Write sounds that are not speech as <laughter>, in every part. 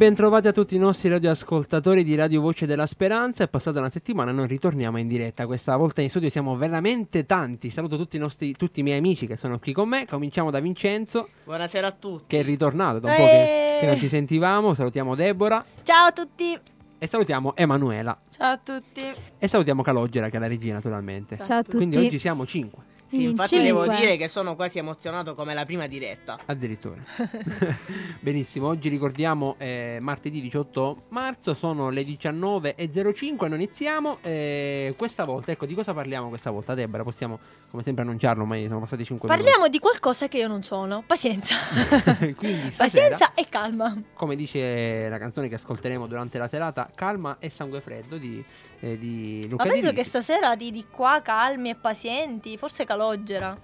E ben trovati a tutti i nostri radioascoltatori di Radio Voce della Speranza. È passata una settimana, noi ritorniamo in diretta. Questa volta in studio siamo veramente tanti. Saluto tutti i, nostri, tutti i miei amici che sono qui con me. Cominciamo da Vincenzo, Buonasera a tutti. che è ritornato da un po' che, Eh. che non ti sentivamo. Salutiamo Deborah Ciao a tutti. e salutiamo Emanuela. Ciao a tutti. E salutiamo Calogera, che è la regia, naturalmente. Ciao a tutti. Quindi oggi siamo cinque, Sì, In infatti cinque. devo dire che sono quasi emozionato come la prima diretta. addirittura. <laughs> Benissimo, oggi ricordiamo eh, martedì 18 marzo, sono le 19.05, noi iniziamo. eh, questa volta, ecco, di cosa parliamo questa volta? Debra, possiamo come sempre annunciarlo, ma sono passati 5 Parliamo di qualcosa che io non sono. Pazienza. minuti. <laughs> Quindi <laughs> stasera, Pazienza e calma. come dice la canzone che ascolteremo durante la serata, Calma e Sangue Freddo di, eh, di Luca Ma penso che Risi. stasera di, di qua calmi e pazienti, forse Calogera.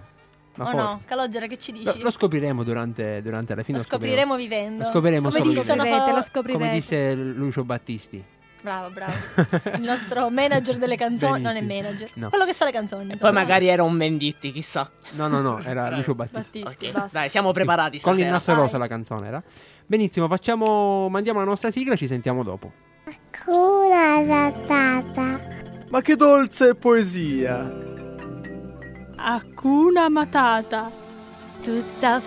Ma o forse- no? Calogera che ci Lo, dici? lo scopriremo durante, durante la fine. Lo scopriremo vivendo. Lo scopriremo Come solo vivendo. fa- lo. Come disse Lucio Battisti. Bravo, bravo. <laughs> Il nostro manager delle canzoni. Non è Benissimo. manager. No. Quello che sa le canzoni. E poi magari era un Menditti, chissà. No, no, no, era Lucio Battisti. Battisti, Ok, basta. Dai, siamo preparati Sì, con il nastro rosa la canzone era. Benissimo, facciamo mandiamo la nostra sigla, ci sentiamo dopo. Cura Matata. Ma che dolce poesia! Hakuna Matata. Tutta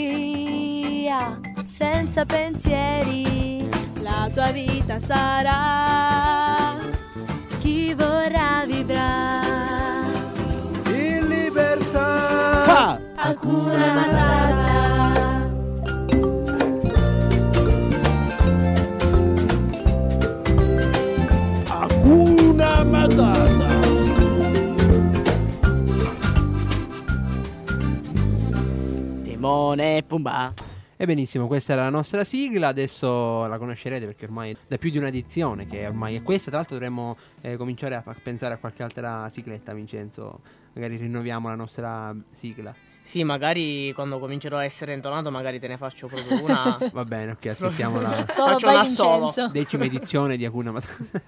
frenesia, senza pensieri, la tua vita sarà. Chi vorrà vivrà. In libertà! Hakuna Matata. Hakuna Matata! Timone e Pumba. E benissimo, questa era la nostra sigla, adesso la conoscerete perché ormai da più di un'edizione che ormai è questa, tra l'altro dovremmo eh, cominciare a pensare a qualche altra sigletta, Vincenzo, magari rinnoviamo la nostra sigla. Sì, magari quando comincerò a essere intonato, magari te ne faccio proprio una. <laughs> Va bene, ok, aspettiamo la <laughs> Solo Faccio una solo. <laughs> Decima edizione di Hakuna Matata.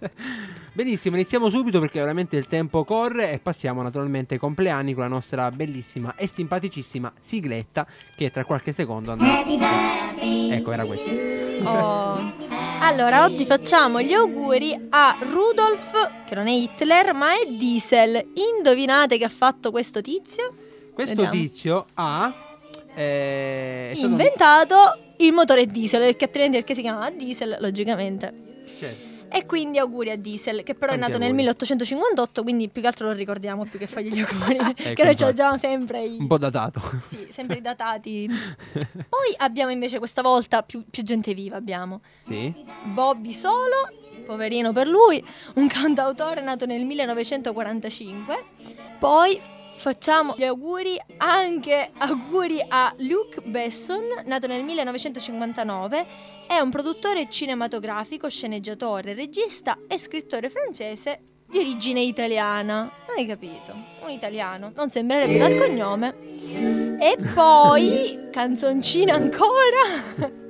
Benissimo, iniziamo subito perché veramente il tempo corre e passiamo naturalmente ai compleanni con la nostra bellissima e simpaticissima sigletta che tra qualche secondo andrà. Ecco, era questa. Oh. Allora, oggi facciamo gli auguri a Rudolf, che non è Hitler, ma è Diesel. Indovinate che ha fatto questo tizio? Questo Vediamo. tizio ha eh, Inventato il motore diesel, perché altrimenti perché si chiamava diesel, logicamente. Certo. E quindi auguri a Diesel, che però Tanti è nato nel auguri. 1858, quindi più che altro lo ricordiamo più che fargli gli auguri. <laughs> Ecco, che noi ce l'abbiamo sempre i- Un po' datato. sì, sempre i datati. <laughs> Poi abbiamo invece questa volta più, più gente viva abbiamo. Sì. Bobby Solo, poverino per lui, un cantautore nato nel 1945. Poi facciamo gli auguri anche auguri a Luc Besson, nato nel 1959. È un produttore cinematografico, sceneggiatore, regista e scrittore francese di origine italiana. Hai capito? Un italiano. Non sembrerebbe dal cognome. E poi, canzoncina ancora.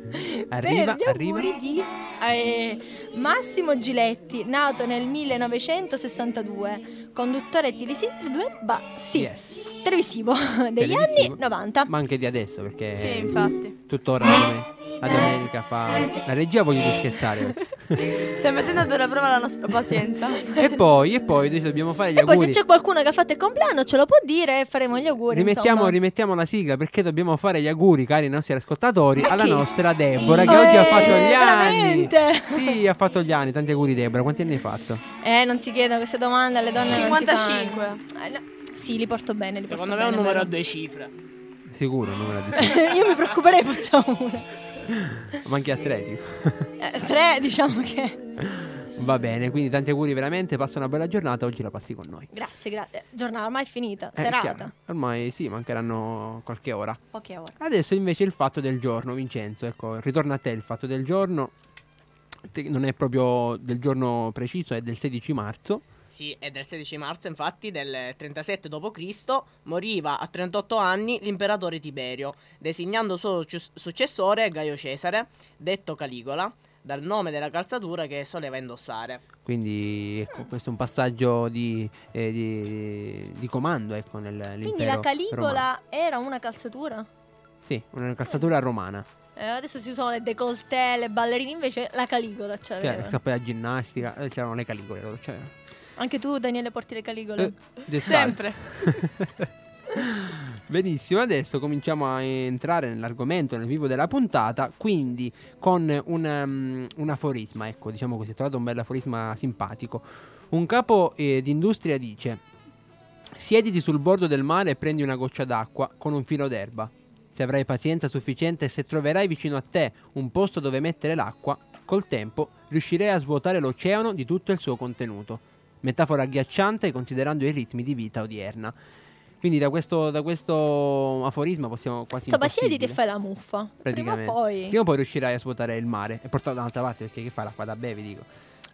Arriva, per gli arriva. di eh, Massimo Giletti, nato nel 1962, conduttore televisivo, bah, sì, Yes. televisivo <laughs> degli Televisivo. anni 90. Ma anche di adesso, perché Sì, infatti. tuttora la, domen- la domenica fa... La regia voglio di scherzare. <laughs> <laughs> Stai mettendo a dura prova la nostra pazienza. e poi, e poi dobbiamo fare gli E poi auguri. se c'è qualcuno che ha fatto il compleanno ce lo può dire e faremo gli auguri. Rimettiamo, rimettiamo la sigla perché dobbiamo fare gli auguri, cari nostri ascoltatori, A alla nostra Deborah che Eh, oggi ha fatto gli anni. veramente? Sì, ha fatto gli anni. Tanti auguri, Deborah. Quanti anni hai fatto? Eh, non si chiedono queste domande alle donne. non si 55. Eh, no. Sì, li porto bene. Li Secondo porto me è un numero a <laughs> due cifre. Sicuro, il numero di Io mi preoccuperei fosse uno. Ma anche atletico. Eh, tre, diciamo che. Va bene, quindi tanti auguri veramente. Passa una bella giornata. Oggi la passi con noi. Grazie, grazie. Giornata ormai finita. Eh, serata. chiaro. Ormai sì, mancheranno qualche ora. Poche ore. Adesso invece il fatto del giorno, Vincenzo. Ecco, ritorna a te il fatto del giorno. Non è proprio del giorno preciso, è del 16 marzo. Sì, è del 16 marzo, infatti, del 37 d.C. moriva a 38 anni l'imperatore Tiberio, designando suo successore Gaio Cesare, detto Caligola, dal nome della calzatura che soleva indossare. Quindi ecco, questo è un passaggio di, eh, di- di comando ecco, nel, Quindi la Caligola era una calzatura? Sì, una calzatura romana. Eh, adesso ci sono le décolleté, le ballerine, invece la Caligola Cioè, c'aveva. che poi la ginnastica, eh, c'erano le caligole. loro, Cioè, Anche tu, Daniele, porti le Caligole? eh. Sempre. <laughs> Benissimo, adesso cominciamo a entrare nell'argomento, nel vivo della puntata, quindi con un, um, un aforisma, ecco, diciamo così, ho trovato un bel aforisma simpatico. Un capo eh, d'industria dice, siediti sul bordo del mare e prendi una goccia d'acqua con un filo d'erba. Se avrai pazienza sufficiente e se troverai vicino a te un posto dove mettere l'acqua, col tempo riuscirai a svuotare l'oceano di tutto il suo contenuto. Metafora agghiacciante considerando i ritmi di vita odierna. Quindi da questo, da questo aforisma possiamo quasi Insomma, siediti e impossibile, fai la muffa. Prima o praticamente. poi. Prima o poi riuscirai a svuotare il mare e portarlo dall'altra parte perché che fa l'acqua da bere, dico.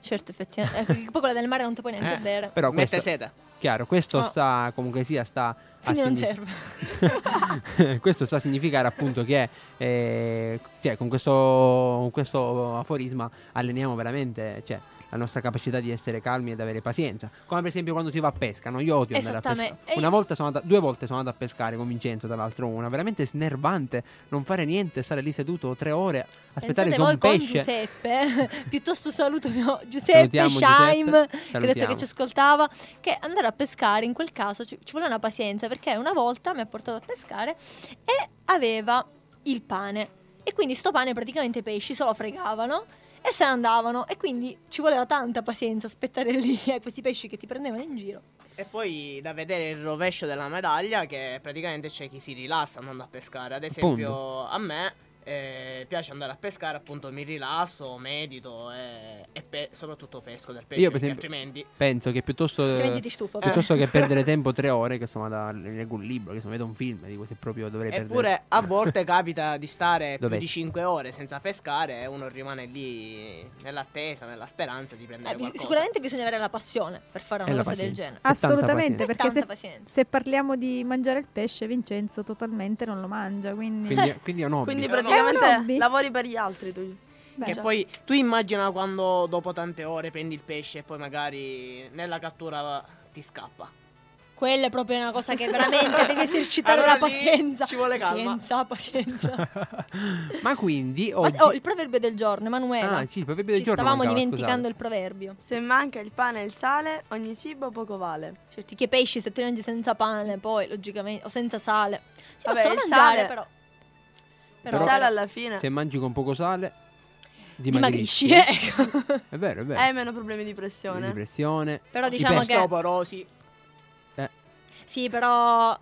Certo, effettivamente. Che poi quella del mare non ti puoi neanche Eh, bere. Però Mette questo, sete. chiaro, questo Oh. sta comunque sia sta a Quindi non serve. <laughs> questo sta a significare appunto che eh, cioè, con, questo, con questo aforisma alleniamo veramente cioè, la nostra capacità di essere calmi ed avere pazienza. Come per esempio quando si va a pesca, no? Io odio andare a pescare. Una io- volta sono andata, due volte sono andato a pescare con Vincenzo, tra l'altro una, veramente snervante, non fare niente, stare lì seduto tre ore, aspettare Pensate un con pesce... Giuseppe, <laughs> piuttosto saluto mio Giuseppe Shaim, che ha detto che ci ascoltava, che andare a pescare in quel caso ci, ci vuole una pazienza, perché una volta mi ha portato a pescare e aveva il pane. E quindi sto pane praticamente i pesci se lo fregavano e se ne andavano. E quindi ci voleva tanta pazienza aspettare <laughs> lì a questi pesci che ti prendevano in giro. E poi da vedere il rovescio della medaglia che praticamente c'è chi si rilassa andando a pescare. Ad esempio a me eh, piace andare a pescare, appunto mi rilasso, medito e, e pe- soprattutto pesco del pesce Io, per perché esempio, altrimenti Penso che piuttosto... Stufa. Piuttosto che perdere <laughs> tempo tre ore, che insomma da leggo un libro, che insomma vedo un film, dico se proprio dovrei perdere Eppure a volte capita di stare <laughs> più Dov'è? di 5 ore senza pescare e uno rimane lì nell'attesa, nella speranza di prendere Eh, qualcosa. sicuramente bisogna avere la passione per fare E una la cosa del genere. Assolutamente, E perché se, se parliamo di mangiare il pesce, Vincenzo totalmente non lo mangia, quindi... Quindi, <laughs> quindi è un hobby. Quindi È un praticamente lavori per gli altri tu. Beh, Che Cioè, poi tu immagina quando dopo tante ore prendi il pesce e poi magari nella cattura ti scappa. Quella è proprio una cosa che <laughs> veramente devi esercitare Allora la lì pazienza. ci vuole calma. Pazienza, pazienza. <laughs> Ma quindi oggi... oh, il proverbio del giorno, Emanuela. Ah, sì, il proverbio del Ci giorno stavamo mancava, dimenticando il proverbio. Se manca il pane e il sale, ogni cibo poco vale. Certi che pesci se ti mangi senza pane, poi logicamente, o senza sale. Si Vabbè, possono mangiare, sale- però. Però- sale alla fine Se mangi con poco sale, Dimagrisci, dimagrisci. ecco. È vero, è vero. hai meno problemi di pressione. Di pressione. Però diciamo che... Osteoporosi. Sì, però...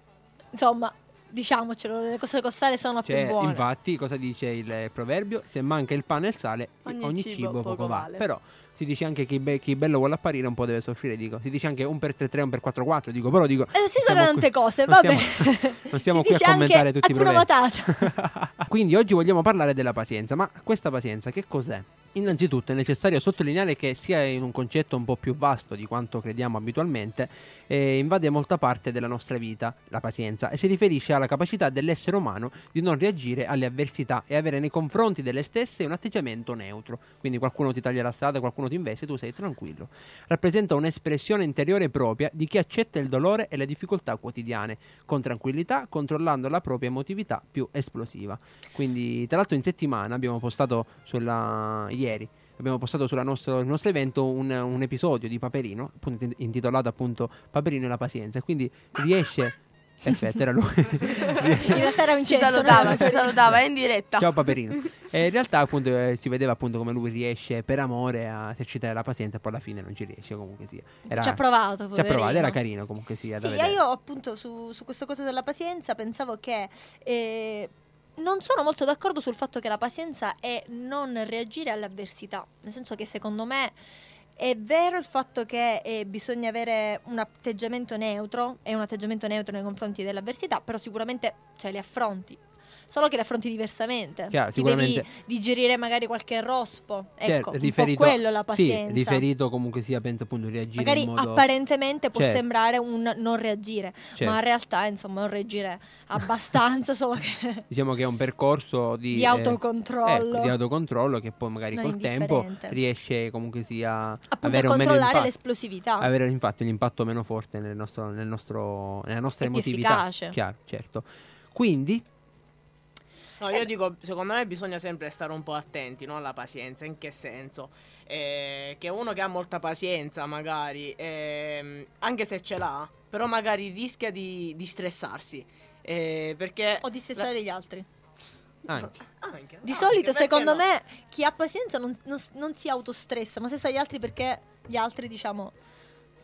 Insomma, diciamocelo, le cose con sale sono più Cioè, buone. infatti, cosa dice il proverbio? Se manca il pane e il sale, ogni, Ogni cibo, cibo poco, poco vale. vale. Però si dice anche che chi, be- chi bello vuole apparire un po' deve soffrire, dico. Si dice anche un per 3 3, un per 4 4, dico, però dico... Eh, si sono qui- tante cose, non vabbè. stiamo- non <laughs> stiamo qui a commentare tutti i. Matata. <laughs> Quindi oggi vogliamo parlare della pazienza, ma questa pazienza che cos'è? Innanzitutto è necessario sottolineare che sia in un concetto un po' più vasto di quanto crediamo abitualmente, eh, invade molta parte della nostra vita, la pazienza, e si riferisce alla capacità dell'essere umano di non reagire alle avversità e avere nei confronti delle stesse un atteggiamento neutro. Quindi qualcuno ti taglia la strada, qualcuno ti investe, tu sei tranquillo. Rappresenta un'espressione interiore propria di chi accetta il dolore e le difficoltà quotidiane, con tranquillità, controllando la propria emotività più esplosiva. Quindi, tra l'altro, in settimana abbiamo postato sulla ieri. Abbiamo postato sul nostro, il nostro evento un, un episodio di Paperino, appunto int- intitolato appunto Paperino e la pazienza. Quindi riesce. Perfetto, era lui. <laughs> In realtà era Ci Vincenzo. salutava, no? ci salutava, è in diretta. Ciao Paperino. <laughs> E in realtà appunto eh, si vedeva appunto come lui riesce per amore a esercitare la pazienza, poi alla fine non ci riesce comunque sia. Era, Ci ha provato, ci ha provato, era carino comunque sia. Sì, io appunto su, su questa cosa della pazienza pensavo che eh, non sono molto d'accordo sul fatto che la pazienza è non reagire alle avversità, nel senso che secondo me è vero il fatto che eh, bisogna avere un atteggiamento neutro e un atteggiamento neutro nei confronti delle avversità, però sicuramente cioè, le affronti. Solo che le affronti diversamente. Chiaro, Ti devi digerire magari qualche rospo. Certo, Ecco, po' riferito- quello la Sì, pazienza. riferito comunque sia, penso appunto reagire Magari in modo... apparentemente può Certo. sembrare un non reagire, Certo. ma in realtà insomma un reagire abbastanza, <laughs> solo che Diciamo che è un percorso di, di eh, autocontrollo. ecco, di autocontrollo che poi magari Non col tempo riesce comunque sia a appunto avere a un meno controllare impatto. l'esplosività. Avere infatti un impatto meno forte nel nostro, nel nostro, nella nostra più emotività. efficace. Chiaro, certo. Quindi, No, io dico, secondo me bisogna sempre stare un po' attenti no, alla pazienza. In che senso? Eh, che uno che ha molta pazienza, magari, ehm, anche se ce l'ha, però magari rischia di, di stressarsi. Eh, perché O di stressare gli altri. anche. Anche, Di anche, solito, secondo no? me, chi ha pazienza non, non- non si autostressa, ma stressa gli altri perché gli altri, diciamo,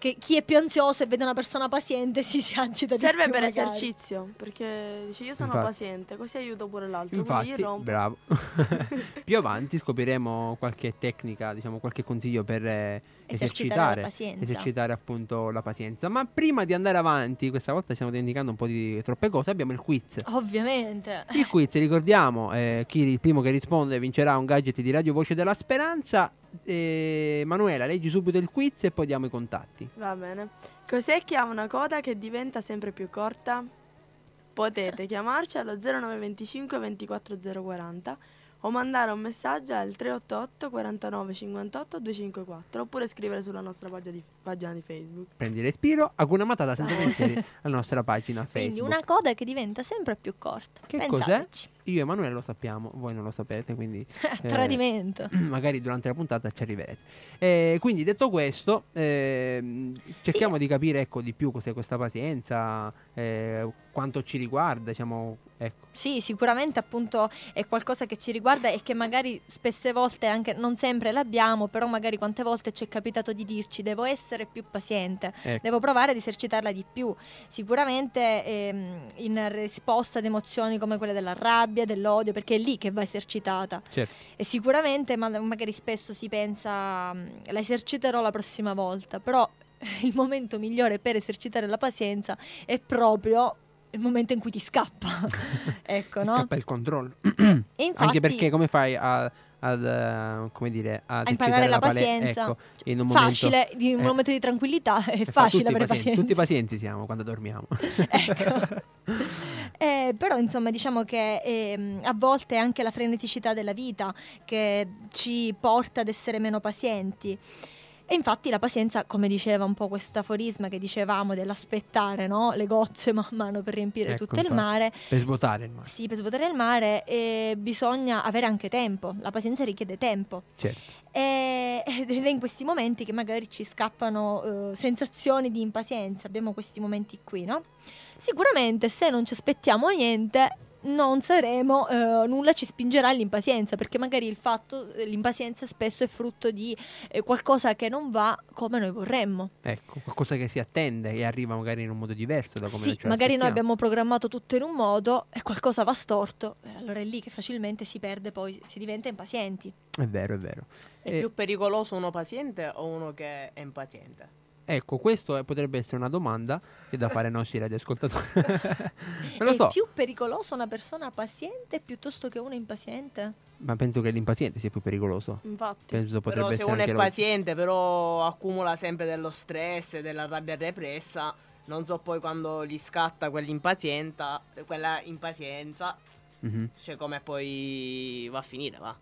che chi è più ansioso e vede una persona paziente si, si agita di Serve più per magari. esercizio, perché dici io sono Infatti. paziente, così aiuto pure l'altro. Infatti, bravo. <laughs> Più avanti scopriremo qualche tecnica, diciamo qualche consiglio per eh, Esercitare esercitare, la pazienza. esercitare appunto la pazienza. Ma prima di andare avanti, questa volta stiamo dimenticando un po' di troppe cose, abbiamo il quiz. Ovviamente. Il quiz, ricordiamo, eh, chi il primo che risponde vincerà un gadget di Radio Voce della Speranza. Eh, Manuela, leggi subito il quiz e poi diamo i contatti. Va bene. Cos'è che ha una coda che diventa sempre più corta? Potete chiamarci allo 0925 24040 o mandare un messaggio al 388 49 58 254 oppure scrivere sulla nostra pagina di, pagina di Facebook. Prendi respiro, Hakuna Matata senza <laughs> pensieri alla nostra pagina Quindi Facebook. una coda che diventa sempre più corta. Che Pensateci. Io e Emanuele lo sappiamo, voi non lo sapete, quindi <laughs> eh, Tradimento. magari durante la puntata ci arriverete. Eh, quindi detto questo, ehm, cerchiamo di capire ecco, di più cos'è questa pazienza, eh, quanto ci riguarda, diciamo, ecco. Sì, sicuramente appunto è qualcosa che ci riguarda e che magari spesse volte anche non sempre l'abbiamo, però magari quante volte ci è capitato di dirci devo essere più paziente, ecco. devo provare ad esercitarla di più. Sicuramente ehm, in risposta ad emozioni come quelle della rabbia, dell'odio, perché è lì che va esercitata. Certo. E sicuramente ma- magari spesso si pensa "Mm, la eserciterò la prossima volta, però <laughs> il momento migliore per esercitare la pazienza è proprio il momento in cui ti scappa. <laughs> <laughs> ecco, Ti no? scappa il controllo. <clears throat> Infatti, Anche perché come fai a, ad, eh, come dire, ad a imparare la pale- pazienza ecco, in un momento- facile, di un eh, momento di tranquillità è eh, fa- facile avere pazienza. Tutti pazienti siamo quando dormiamo. ecco. Eh, però insomma diciamo che ehm, a volte è anche la freneticità della vita che ci porta ad essere meno pazienti. E infatti la pazienza, come diceva un po' questo aforisma che dicevamo dell'aspettare no? le gocce man mano per riempire Ecco, tutto il infatti. mare, per svuotare il mare. sì, per svuotare il mare eh, bisogna avere anche tempo, la pazienza richiede tempo. Certo. E- Ed è in questi momenti che magari ci scappano eh, sensazioni di impazienza, abbiamo questi momenti qui, no? Sicuramente se non ci aspettiamo niente, non saremo, eh, nulla ci spingerà all'impazienza, perché magari il fatto, l'impazienza spesso è frutto di eh, qualcosa che non va come noi vorremmo. Ecco, qualcosa che si attende e arriva magari in un modo diverso da come Sì, magari noi abbiamo programmato tutto in un modo e qualcosa va storto, e allora è lì che facilmente si perde, poi si diventa impazienti. È vero, è vero. È Eh, più pericoloso uno paziente o uno che è impaziente? Ecco, questo è- potrebbe essere una domanda che da fare ai nostri radioascoltatori. <laughs> non lo è so, più pericoloso una persona paziente piuttosto che una impaziente? ma penso che l'impaziente sia più pericoloso. Infatti. Penso potrebbe Però se uno è lo- paziente, però accumula sempre dello stress, della rabbia repressa, non so poi quando gli scatta quell'impazienza, quella impazienza, Mhm. cioè come poi va a finire, va.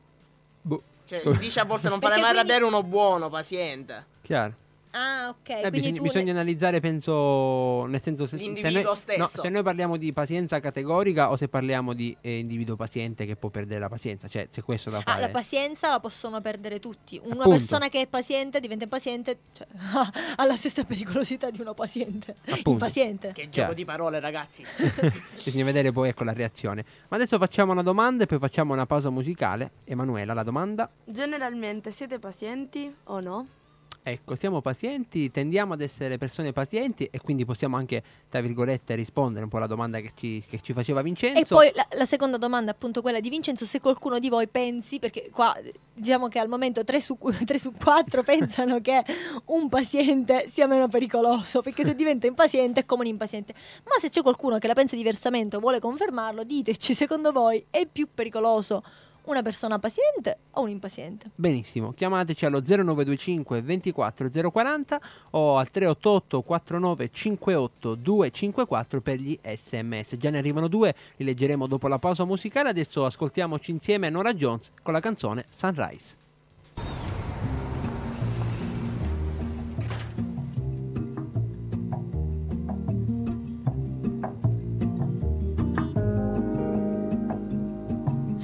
Boh, Cioè, si dice a volte non fare mai quindi- arrabbiare uno buono, paziente. chiaro. Ah, ok. Eh, bisogna, tu bisogna ne- analizzare, penso, nel senso se, se noi, stesso. no, se noi parliamo di pazienza categorica o se parliamo di eh, individuo paziente che può perdere la pazienza, cioè se questo da Ah, fare. la pazienza la possono perdere tutti. Una Appunto. persona che è paziente diventa impaziente, cioè, <laughs> ha la stessa pericolosità di uno paziente. Appunto. Impaziente. Che gioco Chiaro. di parole, ragazzi. <laughs> Bisogna vedere poi ecco la reazione. Ma adesso facciamo una domanda e poi facciamo una pausa musicale. Emanuela, la domanda? Generalmente siete pazienti o no? Ecco, siamo pazienti, tendiamo ad essere persone pazienti e quindi possiamo anche, tra virgolette, rispondere un po' alla domanda che ci, che ci faceva Vincenzo. E poi la, la seconda domanda, appunto, quella di Vincenzo, se qualcuno di voi pensi, perché qua diciamo che al momento 3 su, <laughs> 3 su 4 pensano che un paziente sia meno pericoloso, perché se diventa impaziente è come un impaziente. Ma se c'è qualcuno che la pensa diversamente o vuole confermarlo, diteci, secondo voi è più pericoloso una persona paziente o un impaziente? Benissimo, chiamateci allo 0925 24 040 o al 388 49 58 254 per gli sms. Già ne arrivano due, li leggeremo dopo la pausa musicale. Adesso ascoltiamoci insieme Nora Jones con la canzone Sunrise.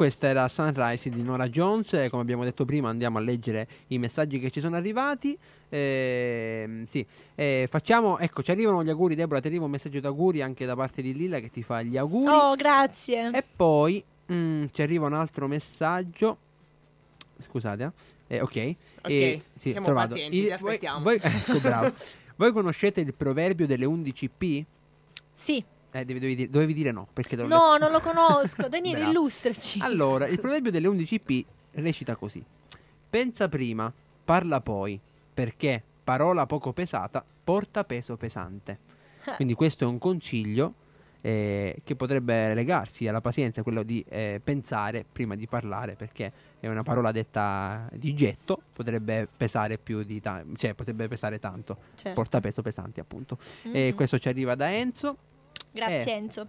Questa era Sunrise di Nora Jones. E come abbiamo detto prima, andiamo a leggere i messaggi che ci sono arrivati. Ehm, sì, Eh, facciamo. Ecco, ci arrivano gli auguri. Deborah, ti arriva un messaggio d'auguri anche da parte di Lilla che ti fa gli auguri. Oh, grazie. E poi Mm, ci arriva un altro messaggio. Scusate, eh. Eh, ok. Ok, Eh, sì, siamo trovato. pazienti, Il- ti voi- aspettiamo. Voi, ecco, bravo. <laughs> Voi conoscete il proverbio delle 11 P? Sì. Eh, dovevi, dire, dovevi dire no, perché l'ho No, non lo conosco. <laughs> Daniele, illustraci. Allora, il proverbio delle 11 P recita così: Pensa prima, parla poi, perché parola poco pesata porta peso pesante. <laughs> Quindi questo è un consiglio eh, che potrebbe legarsi alla pazienza, quello di eh, pensare prima di parlare, perché è una parola detta di getto, potrebbe pesare più di ta- cioè potrebbe pesare tanto, Certo. porta peso pesante appunto. E Mhm. questo ci arriva da Enzo. Grazie eh, Enzo.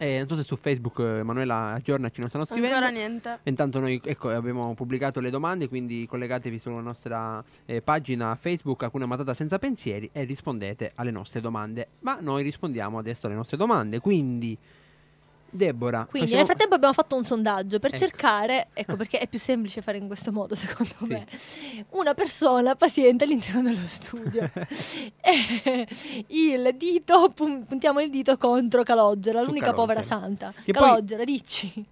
Eh, non so se su Facebook eh, Manuela aggiornaci, non stanno scrivendo. Ancora niente. Intanto noi ecco, abbiamo pubblicato le domande, quindi collegatevi sulla nostra eh, pagina Facebook Hakuna Matata senza pensieri e rispondete alle nostre domande. Ma noi rispondiamo adesso alle nostre domande, quindi Deborah, Quindi facciamo- nel frattempo abbiamo fatto un sondaggio per Ecco. cercare, ecco perché è più semplice fare in questo modo secondo Sì. me, una persona paziente all'interno dello studio. <laughs> <laughs> e il dito, pun- puntiamo il dito contro Calogera, Su l'unica povera Calogera. santa. Che poi- Calogera, dici.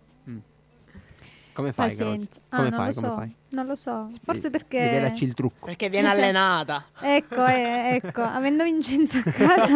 come fai? Ah, Come non fai? lo Come so. fai? Non lo so. Forse Eh, perché... Rivelaci il trucco. Perché viene Cioè- allenata. Ecco, eh, ecco, <laughs> avendo Vincenzo a casa,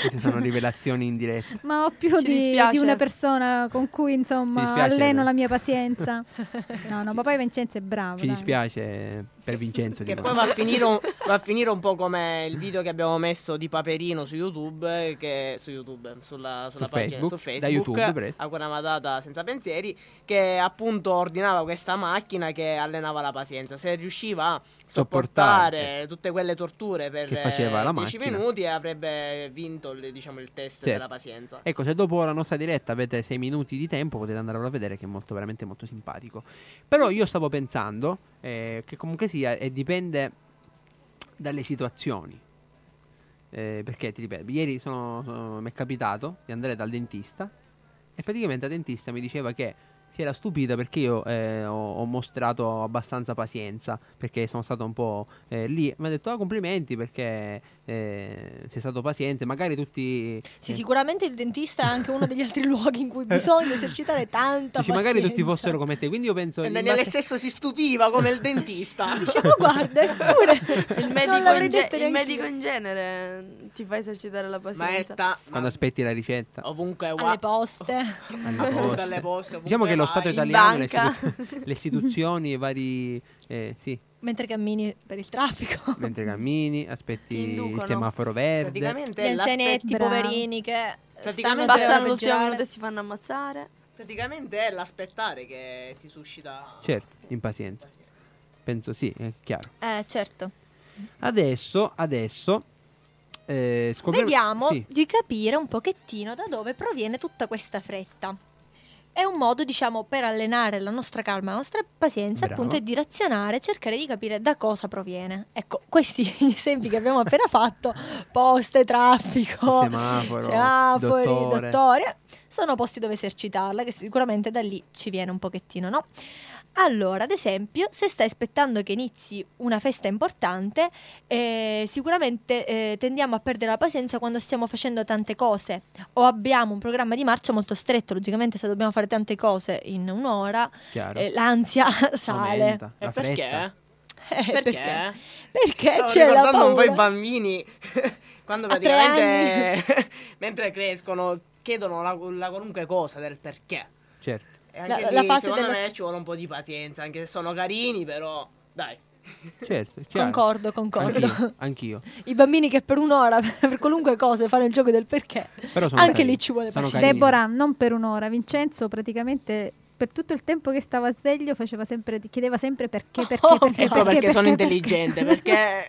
queste sono rivelazioni in diretta. ma ho più di, di una persona con cui insomma alleno la mia pazienza. <laughs> No, no, ma poi Vincenzo è bravo. Ci dai. dispiace per Vincenzo. Che poi va a, <laughs> finire un, va a finire un po' come il video che abbiamo messo di Paperino su YouTube, che, su YouTube, sulla, sulla Su pagina, Facebook, su da Facebook, YouTube preso. a una matata senza pensieri, che appunto ordinava questa macchina che allenava la pazienza. Se riusciva a Sopportare. sopportare tutte quelle torture per Che faceva la eh, 10 macchina. minuti avrebbe vinto diciamo, il test Certo. della pazienza. Ecco, se dopo la nostra diretta avete sei minuti di tempo, potete andarlo a vedere, che è molto, veramente molto simpatico. Però io stavo pensando eh, che comunque sia, e dipende dalle situazioni. Eh, perché ti ripeto, ieri sono- sono- mi è capitato di andare dal dentista e praticamente il dentista mi diceva che si era stupita perché io eh, ho, ho mostrato abbastanza pazienza, perché sono stato un po' eh, lì. Mi ha detto, ah, complimenti perché eh, sei stato paziente, magari tutti... Sì, eh, sicuramente il dentista è anche uno degli altri <laughs> luoghi in cui bisogna esercitare tanta Dici, pazienza. magari tutti fossero come te, quindi io penso... E Daniele base- stesso si stupiva come il dentista. <laughs> Dice, ma guarda, eppure <laughs> Il medico, in, ge- il medico in genere ti fa esercitare la pazienza. Maetta, Quando aspetti la ricetta. ovunque alle wa- poste. alle poste. dalle poste, Diciamo che lo. Stato italiano, le, banca. istitu- le istituzioni, i vari... eh, sì, Mentre cammini per il traffico. <laughs> mentre cammini, Ti aspetti il semaforo verde. Praticamente Gli anzianetti, Bravo. poverini che Praticamente stanno Passano a l'ultimo peggiorare. minuto e si fanno ammazzare. Praticamente è l'aspettare che ti suscita. Certo, impazienza. Penso sì, è chiaro. Eh, certo. Adesso, adesso... eh, scopriamo- Vediamo Sì, di capire un pochettino da dove proviene tutta questa fretta. È un modo, diciamo, per allenare la nostra calma, la nostra pazienza, Bravo. appunto, e di razionare, cercare di capire da cosa proviene. Ecco, questi <laughs> gli esempi che abbiamo appena fatto, poste, traffico, semaforo, semafori, dottore. dottori, eh, sono posti dove esercitarla, che sicuramente da lì ci viene un pochettino, no? Allora, ad esempio, se stai aspettando che inizi una festa importante, eh, sicuramente eh, tendiamo a perdere la pazienza quando stiamo facendo tante cose o abbiamo un programma di marcia molto stretto. Logicamente, se dobbiamo fare tante cose in un'ora, eh, l'ansia <laughs> sale. Aumenta, E la perché? fretta. Eh, Perché? perché? Perché Stavo c'è la ricordando un po' i bambini <laughs> quando praticamente <laughs> mentre crescono chiedono la, la qualunque cosa del perché. Certo. Anche La- lì, la fase secondo della- me ci vuole un po' di pazienza, anche se sono carini, però dai. Certo, <laughs> chiaro. Concordo, concordo. Anch'io, anch'io. <laughs> I bambini che per un'ora, <laughs> per qualunque cosa, fanno il gioco del perché. Però sono Anche carini. lì ci vuole Sono pazienza. carini. Deborah, non per un'ora. Vincenzo praticamente per tutto il tempo che stava sveglio faceva sempre, chiedeva sempre perché, perché, Oh, perché, Ecco perché, sono perché, intelligente, perché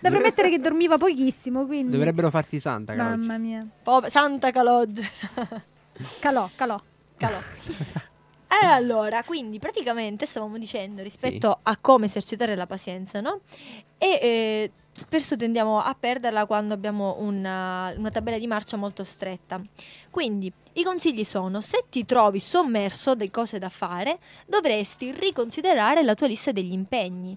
Da premettere che dormiva pochissimo, quindi... Dovrebbero farti santa, Calogero. Mamma mia. Pove- Santa Calogera. Calò, calò. Calò. E allora, quindi praticamente stavamo dicendo rispetto a come esercitare la pazienza, no? E eh, spesso tendiamo a perderla quando abbiamo una, una tabella di marcia molto stretta. Quindi i consigli sono: se ti trovi sommerso di cose da fare, dovresti riconsiderare la tua lista degli impegni.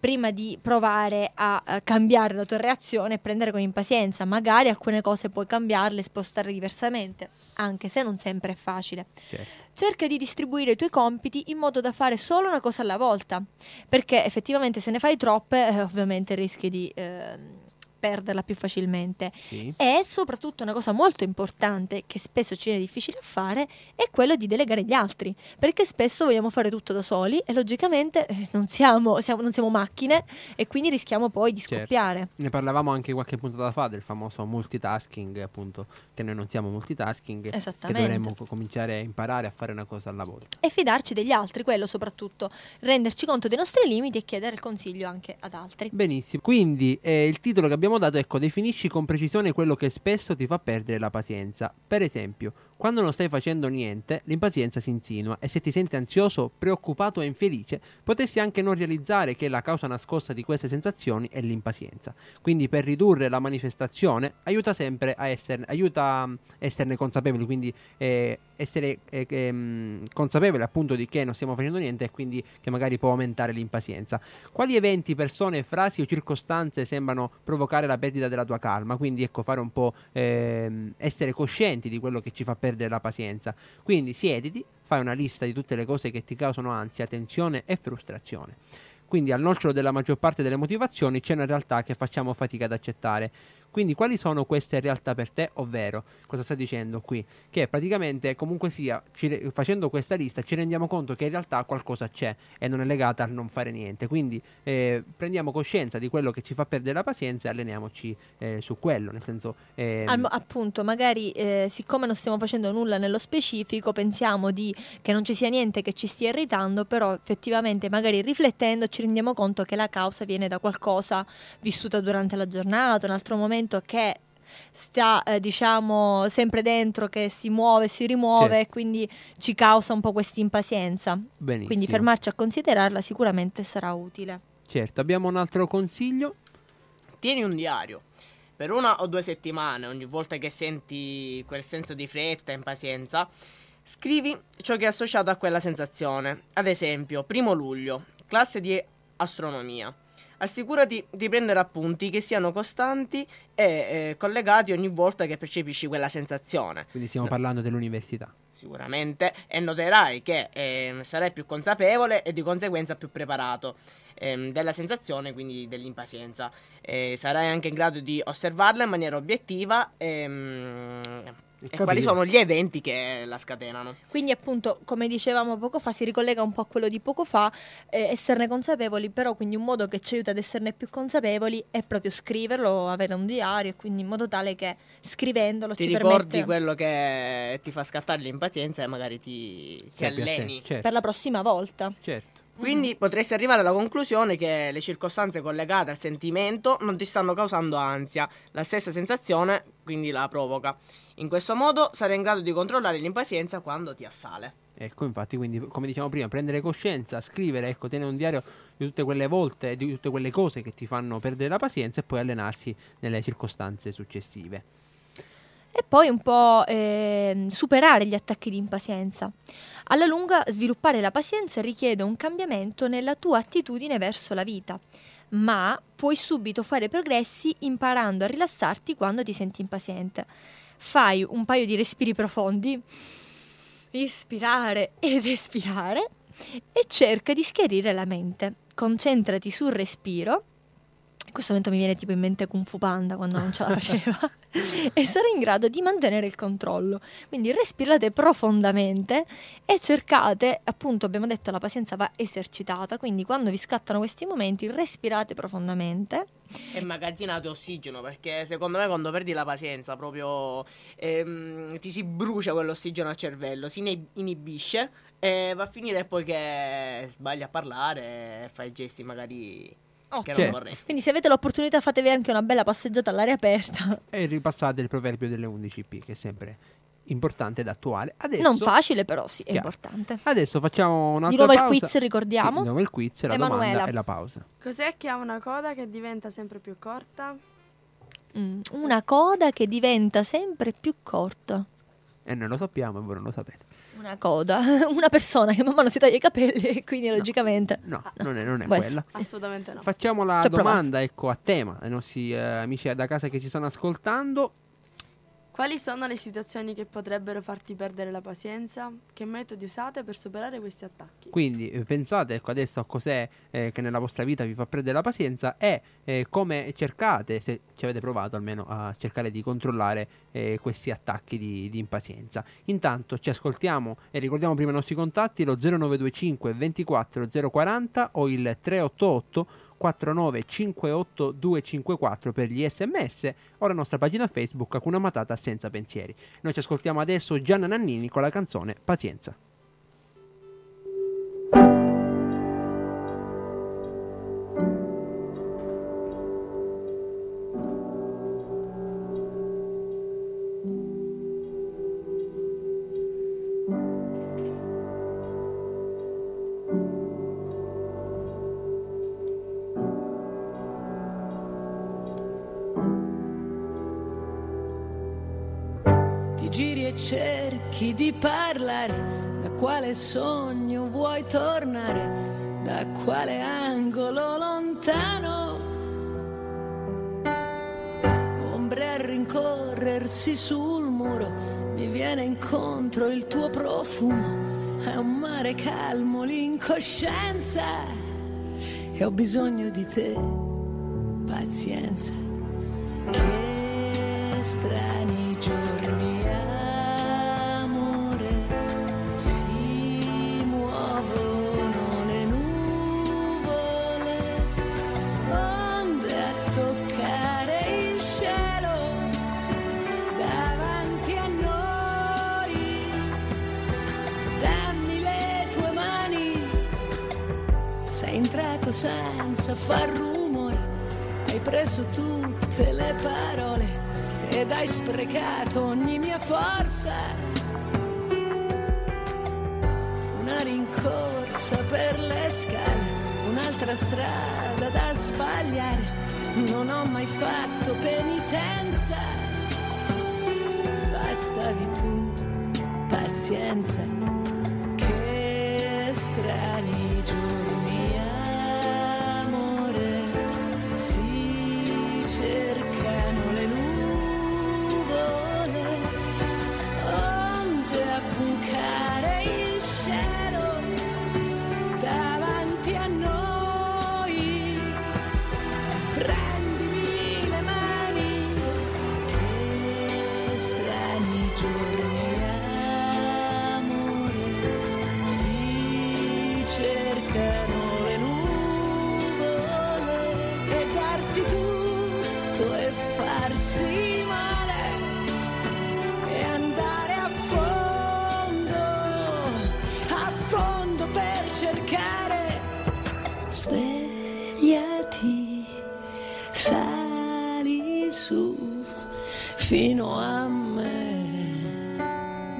Prima di provare a, eh, cambiare la tua reazione e prendere con impazienza. Magari alcune cose puoi cambiarle e spostare diversamente, anche se non sempre è facile. Certo. Cerca di distribuire i tuoi compiti in modo da fare solo una cosa alla volta, perché effettivamente se ne fai troppe, eh, ovviamente rischi di ehm, perderla più facilmente. Sì. E soprattutto una cosa molto importante che spesso ci viene difficile a fare è quello di delegare gli altri, perché spesso vogliamo fare tutto da soli e logicamente eh, non siamo, siamo- non siamo macchine e quindi rischiamo poi di Certo. scoppiare. Ne parlavamo anche qualche puntata fa del famoso multitasking, appunto, che noi non siamo multitasking, che dovremmo co- cominciare a imparare a fare una cosa alla volta. E fidarci degli altri, quello soprattutto, renderci conto dei nostri limiti e chiedere il consiglio anche ad altri. Benissimo, quindi eh, il titolo che abbiamo dato è ecco, definisci con precisione quello che spesso ti fa perdere la pazienza. Per esempio, quando non stai facendo niente, l'impazienza si insinua e se ti senti ansioso, preoccupato e infelice, potresti anche non realizzare che la causa nascosta di queste sensazioni è l'impazienza. Quindi per ridurre la manifestazione aiuta sempre a esserne, aiuta a esserne consapevoli, quindi eh, essere eh, ehm, consapevoli appunto di che non stiamo facendo niente e quindi che magari può aumentare l'impazienza. Quali eventi, persone, frasi o circostanze sembrano provocare la perdita della tua calma? Quindi ecco fare un po' ehm, essere coscienti di quello che ci fa perdere la pazienza. Quindi siediti, fai una lista di tutte le cose che ti causano ansia, tensione e frustrazione. Quindi al nocciolo della maggior parte delle motivazioni c'è una realtà che facciamo fatica ad accettare. Quindi quali sono queste realtà per te? Ovvero, cosa sta dicendo qui? Che praticamente comunque sia, ci facendo questa lista ci rendiamo conto che in realtà qualcosa c'è e non è legata al non fare niente. Quindi eh, prendiamo coscienza di quello che ci fa perdere la pazienza e alleniamoci eh, su quello. Nel senso, ehm, Al appunto, magari eh, siccome non stiamo facendo nulla nello specifico, pensiamo di, che non ci sia niente che ci stia irritando, però effettivamente magari riflettendo ci rendiamo conto che la causa viene da qualcosa vissuta durante la giornata, un altro momento che sta eh, diciamo sempre dentro che si muove si rimuove Sì. e quindi ci causa un po' questa impazienza benissimo. quindi fermarci a considerarla sicuramente sarà utile Certo, abbiamo un altro consiglio. Tieni un diario. Per una o due settimane, ogni volta che senti quel senso di fretta e impazienza, scrivi ciò che è associato a quella sensazione. Ad esempio, primo luglio, classe di astronomia. Assicurati di prendere appunti che siano costanti e eh, collegati ogni volta che percepisci quella sensazione. Quindi stiamo No. parlando dell'università. Sicuramente, e noterai che ehm, sarai più consapevole e di conseguenza più preparato ehm, della sensazione, quindi dell'impazienza. E sarai anche in grado di osservarla in maniera obiettiva ehm, e, capire. quali sono gli eventi che la scatenano. Quindi appunto, come dicevamo poco fa, si ricollega un po' a quello di poco fa, eh, esserne consapevoli, però quindi un modo che ci aiuta ad esserne più consapevoli è proprio scriverlo, avere un diario, e quindi in modo tale che scrivendolo Ti ci ricordi permette quello che ti fa scattare l'impazienza e magari ti, ti alleni. Certo, per la prossima volta. certo. Quindi potresti arrivare alla conclusione che le circostanze collegate al sentimento non ti stanno causando ansia, la stessa sensazione quindi la provoca. In questo modo sarai in grado di controllare l'impazienza quando ti assale. Ecco, infatti, quindi, come diciamo prima, prendere coscienza, scrivere, ecco, tenere un diario di tutte quelle volte, di tutte quelle cose che ti fanno perdere la pazienza e poi allenarsi nelle circostanze successive. E poi un po' ehm, superare gli attacchi di impazienza. Alla lunga sviluppare la pazienza richiede un cambiamento nella tua attitudine verso la vita, ma puoi subito fare progressi imparando a rilassarti quando ti senti impaziente. Fai un paio di respiri profondi, ispirare ed espirare e cerca di schiarire la mente. Concentrati sul respiro. In questo momento mi viene tipo in mente Kung Fu Panda quando non ce la faceva. <laughs> e sarai in grado di mantenere il controllo. Quindi respirate profondamente e cercate, appunto abbiamo detto la pazienza va esercitata, quindi quando vi scattano questi momenti respirate profondamente. E immagazzinate ossigeno perché secondo me quando perdi la pazienza proprio ehm, ti si brucia quell'ossigeno al cervello, si inibisce e va a finire poi che sbagli a parlare e fai gesti magari che Certo. non vorresti. Quindi se avete l'opportunità fatevi anche una bella passeggiata all'aria aperta. <laughs> E ripassate il proverbio delle 11p, che è sempre importante ed attuale. Adesso, Non facile però sì, è Chiaro. importante. Adesso facciamo un'altra Di nuovo il pausa. quiz ricordiamo. Sì, di nuovo il quiz, la Emanuela. domanda e la pausa. Cos'è che ha una coda che diventa sempre più corta? Mm, una coda che diventa sempre più corta. E noi lo sappiamo e voi non lo sapete. Una coda, <laughs> una persona che man mano si toglie i capelli e <laughs> quindi logicamente... No, non è, non è Può essere. quella. Assolutamente no. Facciamo la Ci ho provato. domanda, ecco, a tema ai nostri eh, amici da casa che ci stanno ascoltando. Quali sono le situazioni che potrebbero farti perdere la pazienza? Che metodi usate per superare questi attacchi? Quindi eh, pensate ecco, adesso a cos'è eh, che nella vostra vita vi fa perdere la pazienza e eh, come cercate, se ci avete provato almeno a cercare di controllare eh, questi attacchi di, di impazienza. Intanto ci ascoltiamo e ricordiamo prima i nostri contatti, lo 0925 24 040 o il 388 4958 254 per gli sms o la nostra pagina Facebook Hakuna Matata senza pensieri. Noi ci ascoltiamo adesso Gianna Nannini con la canzone Pazienza. Parlare, da quale sogno vuoi tornare, da quale angolo lontano. Ombre a rincorrersi sul muro, mi viene incontro il tuo profumo, è un mare calmo l'incoscienza e ho bisogno di te, pazienza. Che strani giorni, far rumore, hai preso tutte le parole ed hai sprecato ogni mia forza. Una rincorsa per le scale, un'altra strada da sbagliare. Non ho mai fatto penitenza. Bastavi tu, pazienza.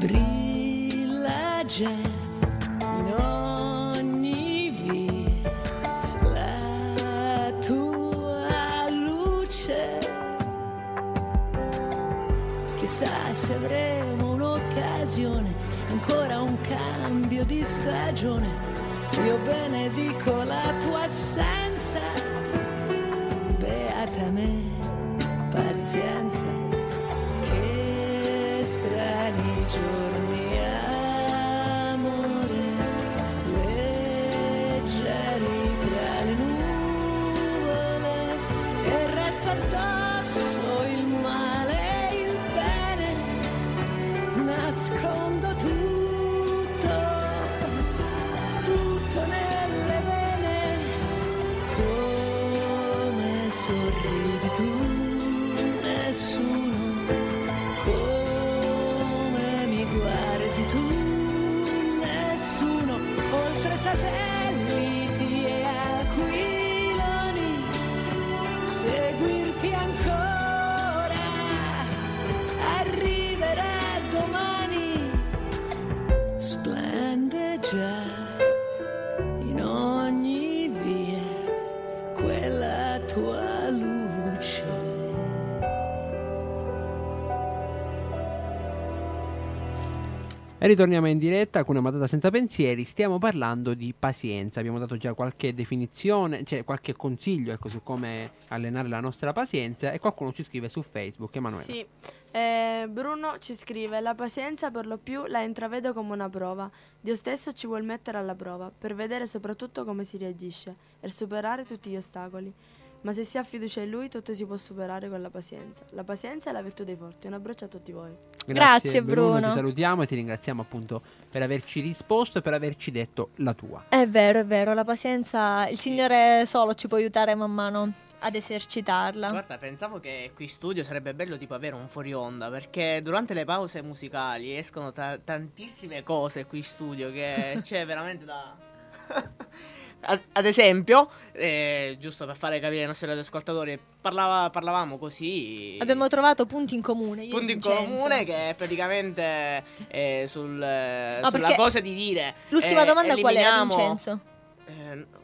Brilla già in ogni via la tua luce. Chissà se avremo un'occasione, ancora un cambio di stagione. Io benedico la tua assenza, beata me, ritorniamo in diretta con una matata senza pensieri. Stiamo parlando di pazienza. Abbiamo dato già qualche definizione, cioè qualche consiglio ecco, su come allenare la nostra pazienza. E qualcuno ci scrive su Facebook. Emanuele. Sì. Eh, Bruno ci scrive: La pazienza per lo più la intravedo come una prova. Dio stesso ci vuol mettere alla prova per vedere soprattutto come si reagisce e superare tutti gli ostacoli. Ma se si ha fiducia in lui, tutto si può superare con la pazienza. La pazienza è la virtù dei forti. Un abbraccio a tutti voi. Grazie, Bruno. Ti salutiamo e ti ringraziamo appunto per averci risposto e per averci detto la tua. È vero, è vero, la pazienza, il Signore solo ci può aiutare man mano ad esercitarla. Guarda, pensavo che qui in studio sarebbe bello tipo avere un fuori onda perché durante le pause musicali escono ta- tantissime cose qui in studio che c'è veramente da... <laughs> ad, ad esempio, eh, giusto per fare capire ai nostri ascoltatori, parlava, parlavamo così... Abbiamo trovato punti in comune. Punti in comune che praticamente è sul, eh, No, sulla cosa di dire... L'ultima eh, domanda qual era, Vincenzo?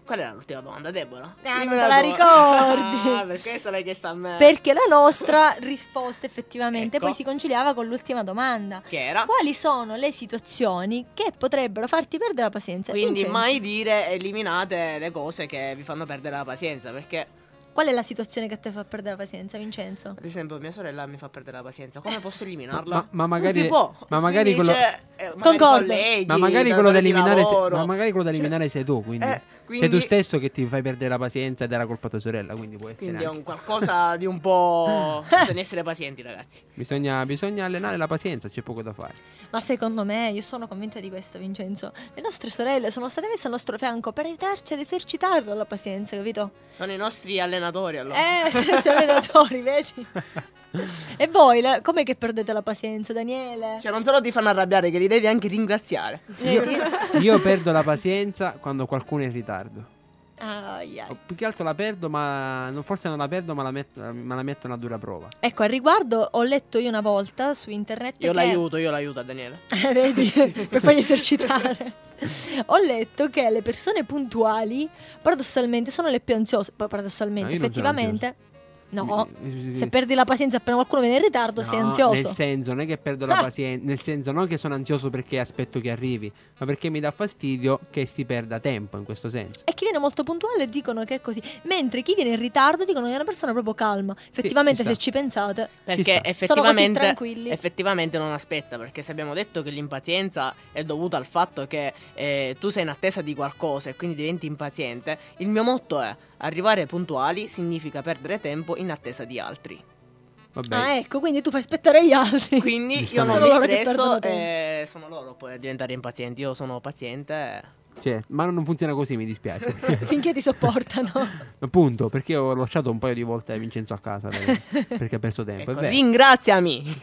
Eh, qual era l'ultima domanda, Deborah? Ah, non Dimmi te la ricordi? Ah, per questo l'hai chiesta a me. Perché la nostra risposta effettivamente Ecco. poi si conciliava con l'ultima domanda. Che era? Quali sono le situazioni che potrebbero farti perdere la pazienza? Quindi Vincenzo, mai dire eliminate le cose che vi fanno perdere la pazienza, perché Qual è la situazione che ti fa perdere la pazienza, Vincenzo? ad esempio mia sorella mi fa perdere la pazienza. Come posso eliminarla? Ma, ma magari, non si può. ma magari Quindi quello, eh, magari Concordo. colleghi, ma magari quello da eliminare, lavoro. ma magari quello da Cioè, eliminare sei tu. Quindi, eh, sei quindi- tu stesso che ti fai perdere la pazienza ed era colpa tua sorella. Quindi può essere Quindi è anche. un qualcosa di un po'. <laughs> Bisogna essere pazienti, ragazzi. Bisogna, bisogna allenare la pazienza, c'è poco da fare. Ma secondo me, io sono convinta di questo, Vincenzo. Le nostre sorelle sono state messe al nostro fianco per aiutarci ad esercitarla la pazienza, capito? Sono i nostri allenatori allora. Eh, <laughs> siete siete allenatori, vedi? <laughs> e voi, le- com'è che perdete la pazienza, Daniele? Cioè, non solo ti fanno arrabbiare, che li devi anche ringraziare. Vedi? Io perdo la pazienza quando qualcuno è in ritardo. Ai, ai. O Più che altro la perdo, ma non- forse non la perdo, ma la metto, ma la metto a una dura prova. Ecco, al riguardo ho letto io una volta su internet Io che... l'aiuto, io l'aiuto a Daniele. <laughs> Eh, Vedi, <laughs> per fargli esercitare. Ho letto che le persone puntuali, paradossalmente, sono le più ansiose. Poi, paradossalmente, No, io effettivamente. No, Mi- se perdi la pazienza appena qualcuno viene in ritardo, sei No, ansioso. Nel senso, non è che perdo la Ah. pazienza. Nel senso, non che sono ansioso perché aspetto che arrivi, ma perché mi dà fastidio che si perda tempo in questo senso. E chi viene molto puntuale dicono che è così. Mentre chi viene in ritardo dicono che è una persona proprio calma. Effettivamente, ci se sta. ci pensate, Perché sta. Sono così effettivamente, tranquilli. effettivamente non aspetta, perché se abbiamo detto che l'impazienza è dovuta al fatto che eh, tu sei in attesa di qualcosa e quindi diventi impaziente, il mio motto è arrivare puntuali significa perdere tempo in attesa di altri. Vabbè, ah, ecco, quindi tu fai aspettare gli altri. Quindi io non Sono mi stresso e sono loro poi a diventare impazienti. Io sono paziente. Cioè, ma non funziona così, mi dispiace. <laughs> Finché ti sopportano. Appunto, perché ho lasciato un paio di volte Vincenzo a casa per- perché ha perso tempo. Ecco, ringraziami.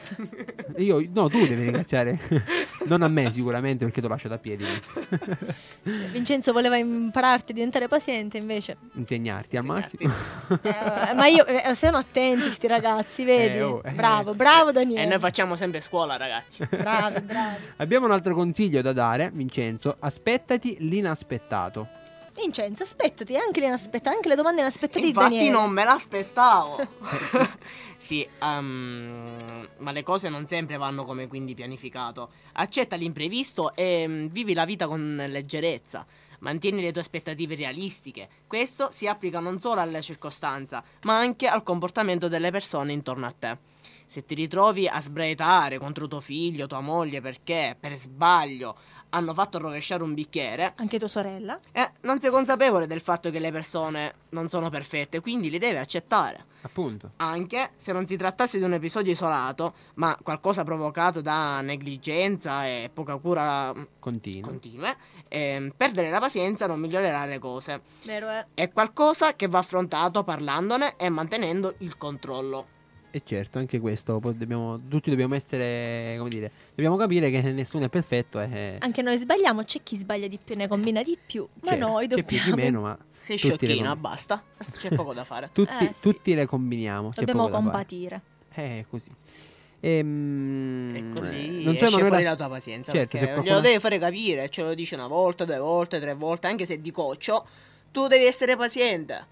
Io, no, tu devi ringraziare. non a me, sicuramente, perché ti ho lasciato a piedi. Vincenzo voleva impararti a diventare paziente, invece. Insegnarti al massimo. Eh, ma io, eh, siano attenti sti ragazzi, vedi? Eh, oh, eh. Bravo, bravo E Daniele. noi facciamo sempre scuola, ragazzi. Bravi, bravi. Abbiamo un altro consiglio da dare, Vincenzo. Aspettati l'inaspettato. Vincenzo, aspettati, anche anche le domande inaspettate di Infatti Daniele. non me l'aspettavo. <laughs> <laughs> sì, ehm, ma le cose non sempre vanno come quindi pianificato. Accetta l'imprevisto e mm, vivi la vita con leggerezza. Mantieni le tue aspettative realistiche. Questo si applica non solo alla circostanza, ma anche al comportamento delle persone intorno a te. Se ti ritrovi a sbraitare contro tuo figlio, tua moglie perché per sbaglio hanno fatto rovesciare un bicchiere, Anche tua sorella? eh, non sei consapevole del fatto che le persone non sono perfette, quindi li devi accettare. Appunto. Anche se non si trattasse di un episodio isolato, ma qualcosa provocato da negligenza e poca cura mm, Continua. continue, ehm, perdere la pazienza non migliorerà le cose. Vero è. È qualcosa che va affrontato parlandone e mantenendo il controllo. E certo, anche questo poi dobbiamo, tutti dobbiamo essere, come dire, dobbiamo capire che nessuno è perfetto. E, Anche noi sbagliamo, c'è chi sbaglia di più, ne combina di più, ma certo, noi c'è più dobbiamo, chi meno, ma <laughs> Sei sciocchina, com- basta. <laughs> C'è poco da fare. <laughs> tutti, Eh, sì. tutti le combiniamo. c'è dobbiamo compatire. Eh, è così. Ehm, Ecco lì non so, esce fuori la tua pazienza. Certo, perché qualcuno- glielo devi fare capire, ce lo dici una volta, due volte, tre volte, anche se di coccio. Tu devi essere paziente.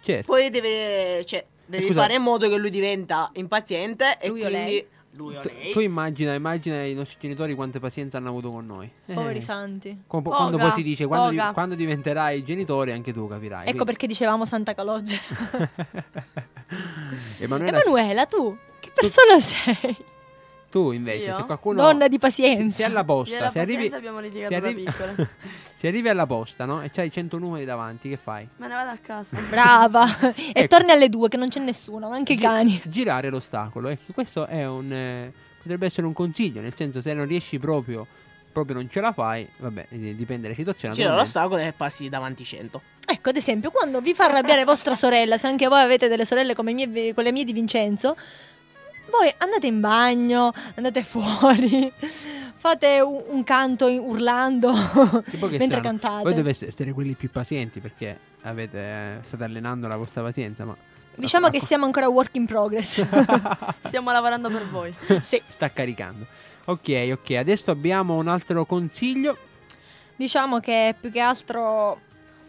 Certo. Poi deve, cioè, devi Scusa. fare in modo che lui diventa impaziente e Lui o quindi lei? Lui o Tu, lei. tu immagina, immagina i nostri genitori quante pazienza hanno avuto con noi. Eh, Poveri santi. com- quando poi si dice quando, di- quando diventerai genitore anche tu capirai. Ecco Quindi- perché dicevamo Santa Calogero. <laughs> Emanuela, Emanuela, tu che persona sei? Tu invece, Io? se qualcuno Donna di pazienza. se alla posta, se arrivi, pazienza abbiamo litigato se da arrivi- piccole. <laughs> se arrivi alla posta, no? E c'hai 100 numeri davanti, che fai? Me ne vado a casa. <laughs> Brava. e Ecco. torni alle due che non c'è nessuno, anche i cani. Girare l'ostacolo. Ecco, questo è un eh, potrebbe essere un consiglio, nel senso se non riesci proprio proprio non ce la fai, vabbè, eh, dipende situazioni. Gira naturalmente. l'ostacolo e passi davanti 100. Ecco, ad esempio, quando vi fa arrabbiare vostra sorella, se anche voi avete delle sorelle come mie- quelle mie di Vincenzo, voi andate in bagno, andate <laughs> fuori, fate un, un canto urlando <laughs> mentre strano. cantate. Voi dovete essere quelli più pazienti perché avete, eh, state allenando la vostra pazienza, ma Diciamo che siamo ancora work in progress. <laughs> Stiamo lavorando per voi. sì. sta caricando. Ok, ok, adesso abbiamo un altro consiglio. Diciamo che più che altro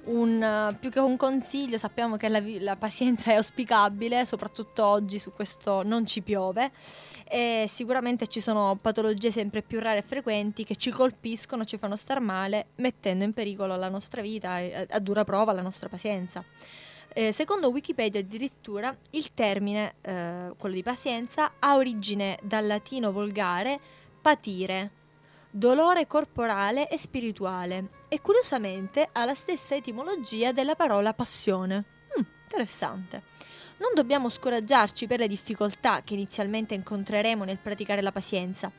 un, eh, più che un consiglio, sappiamo che la, la pazienza è auspicabile, soprattutto oggi su questo non ci piove e sicuramente ci sono patologie sempre più rare e frequenti che ci colpiscono, ci fanno star male, mettendo in pericolo la nostra vita e a, a dura prova la nostra pazienza. Eh, secondo Wikipedia addirittura il termine, eh, quello di pazienza, ha origine dal latino volgare patire, dolore corporale e spirituale e curiosamente ha la stessa etimologia della parola passione. Mm, interessante. Non dobbiamo scoraggiarci per le difficoltà che inizialmente incontreremo nel praticare la pazienza.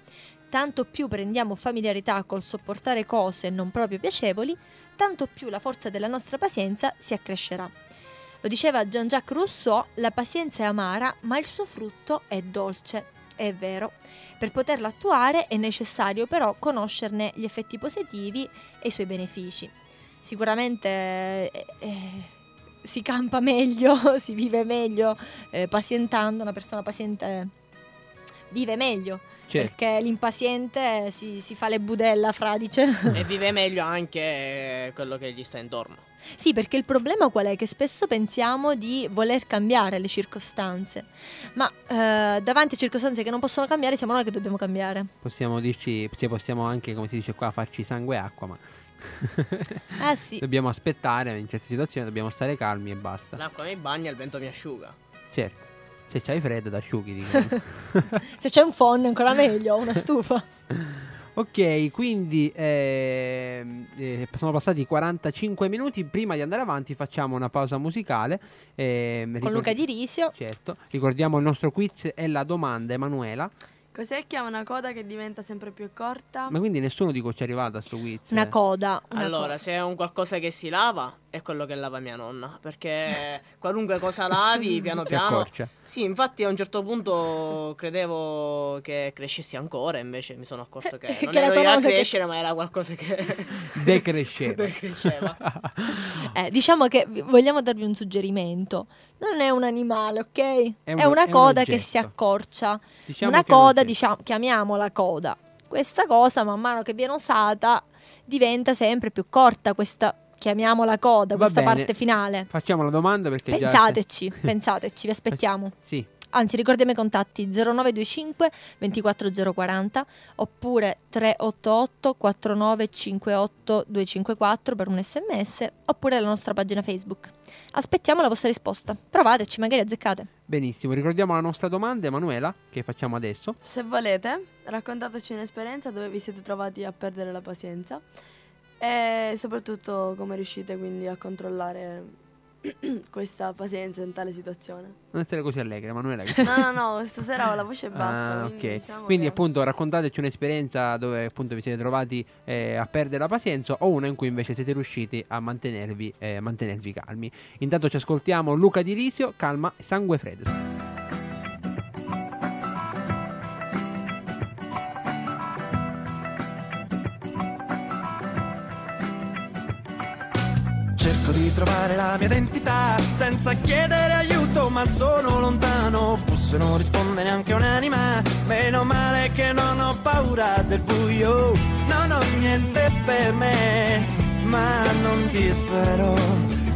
Tanto più prendiamo familiarità col sopportare cose non proprio piacevoli, tanto più la forza della nostra pazienza si accrescerà. Lo diceva Jean-Jacques Rousseau, la pazienza è amara, ma il suo frutto è dolce. È vero. Per poterla attuare è necessario però conoscerne gli effetti positivi e i suoi benefici. Sicuramente eh, eh, si campa <laughs> meglio, si vive meglio eh, pazientando, una persona paziente vive meglio, Certo. perché l'impaziente si, si fa le budella fradice. <laughs> e vive <laughs> meglio anche quello che gli sta intorno. Sì, perché il problema qual è? Che spesso pensiamo di voler cambiare le circostanze, ma eh, davanti a circostanze che non possono cambiare siamo noi che dobbiamo cambiare. Possiamo dirci, cioè possiamo anche, come si dice qua, farci sangue e acqua, ma Eh <laughs> sì, dobbiamo aspettare in queste situazioni, dobbiamo stare calmi e basta. L'acqua mi bagna e il vento mi asciuga. Certo. Se c'hai freddo, t'asciughi. <laughs> se c'è un phon ancora meglio, una stufa. <laughs> ok, quindi ehm, eh, sono passati 45 minuti. Prima di andare avanti, facciamo una pausa musicale. ehm, Con Luca Di Risio. Certo, ricordiamo il nostro quiz e la domanda, Emanuela. Cos'è che ha una coda che diventa sempre più corta? Ma quindi nessuno di ci è arrivato a sto quiz? Una coda. una allora, coda. se è un qualcosa che si lava, è quello che lava mia nonna. Perché qualunque cosa lavi, <laughs> piano Si piano. accorcia. Sì, infatti a un certo punto credevo che crescessi ancora, invece mi sono accorto che <laughs> non Che ero tua io a nonna che- crescere, ma era qualcosa che <laughs> Decresceva. cresceva. Eh, diciamo che vogliamo darvi un suggerimento. Non è un animale, ok? È, un- una è un coda che oggetto. si accorcia. Diciamo una che è un coda, diciamo, chiamiamola coda. Questa cosa, man mano che viene usata, diventa sempre più corta. Questa, chiamiamola coda, Va questa bene. parte finale. Facciamo la domanda perché già... Pensateci, pensateci, vi <laughs> aspettiamo. Sì, Anzi, ricordiamo i contatti 0925 24040 oppure 388 4958 254 per un sms oppure la nostra pagina Facebook. Aspettiamo la vostra risposta. Provateci, magari azzeccate. benissimo. Ricordiamo la nostra domanda, Emanuela, che facciamo adesso. Se volete, raccontateci un'esperienza dove vi siete trovati a perdere la pazienza e soprattutto come riuscite quindi a controllare <clears throat> questa pazienza in tale situazione. Non essere così allegre, Emanuela. che- <laughs> No, no, no, stasera ho la voce bassa. Ah, quindi ok. diciamo Quindi che- appunto raccontateci un'esperienza dove appunto vi siete trovati eh, a perdere la pazienza o una in cui invece siete riusciti a mantenervi, eh, mantenervi calmi. Intanto ci ascoltiamo Luca Di Risio, Calma Sangue Freddo. Trovare la mia identità senza chiedere aiuto, ma sono lontano. Busso non risponde neanche un'anima. Meno male che non ho paura del buio. Non ho niente per me, ma non dispero.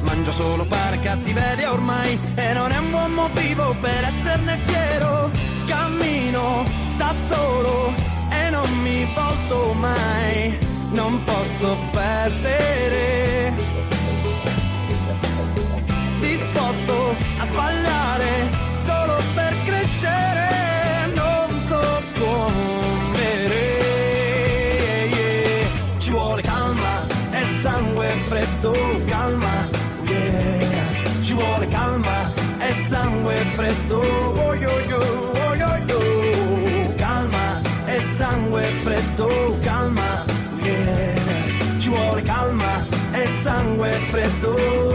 Mangio solo pane cattiveria ormai, e non è un buon motivo per esserne fiero. Cammino da solo e non mi volto mai, non posso perdere. Disposto a sbagliare solo per crescere, non so come. yeah. Ci vuole calma e sangue freddo, calma, yeah. Ci vuole calma e sangue freddo, oh yo yo, oh yo yo. Calma e sangue freddo, calma, yeah. Ci vuole calma e sangue freddo.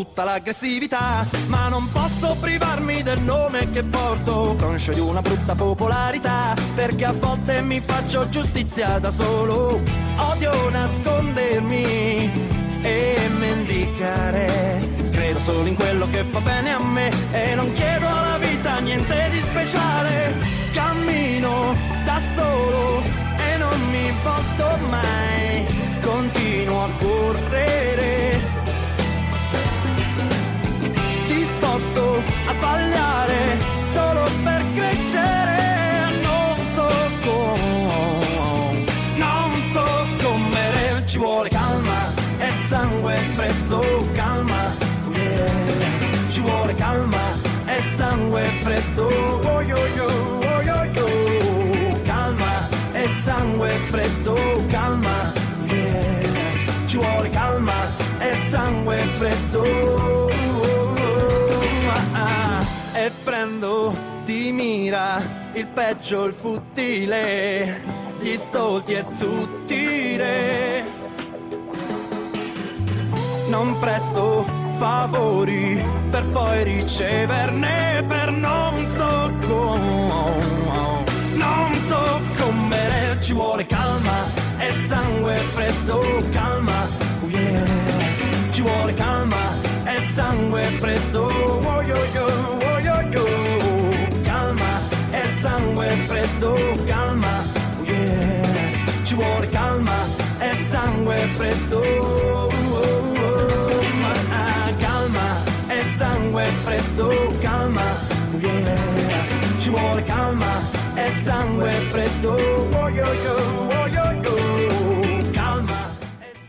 Tutta l'aggressività, ma non posso privarmi del nome che porto, conscio di una brutta popolarità, perché a volte mi faccio giustizia da solo, odio nascondermi e mendicare. Credo solo in quello che fa bene a me e non chiedo alla vita niente di speciale. Cammino da solo e non mi volto mai, continuo a correre disposto a sbagliare solo per crescere. Non so come, non so come ci vuole calma e sangue freddo, calma, yeah. ci vuole calma e sangue freddo, oh yo yo, oh yo yo. calma e sangue freddo, calma, yeah. ci vuole calma e sangue freddo. Mira il peggio, il futile, gli stolti e tutti i re. Non presto favori per poi riceverne per non so come, non so come ci vuole calma e sangue freddo, calma, oh yeah. ci vuole calma e sangue freddo, ci vuole calma e sangue freddo. Ah, calma e sangue freddo, calma, ci vuole calma e sangue freddo, oh yo yo, oh.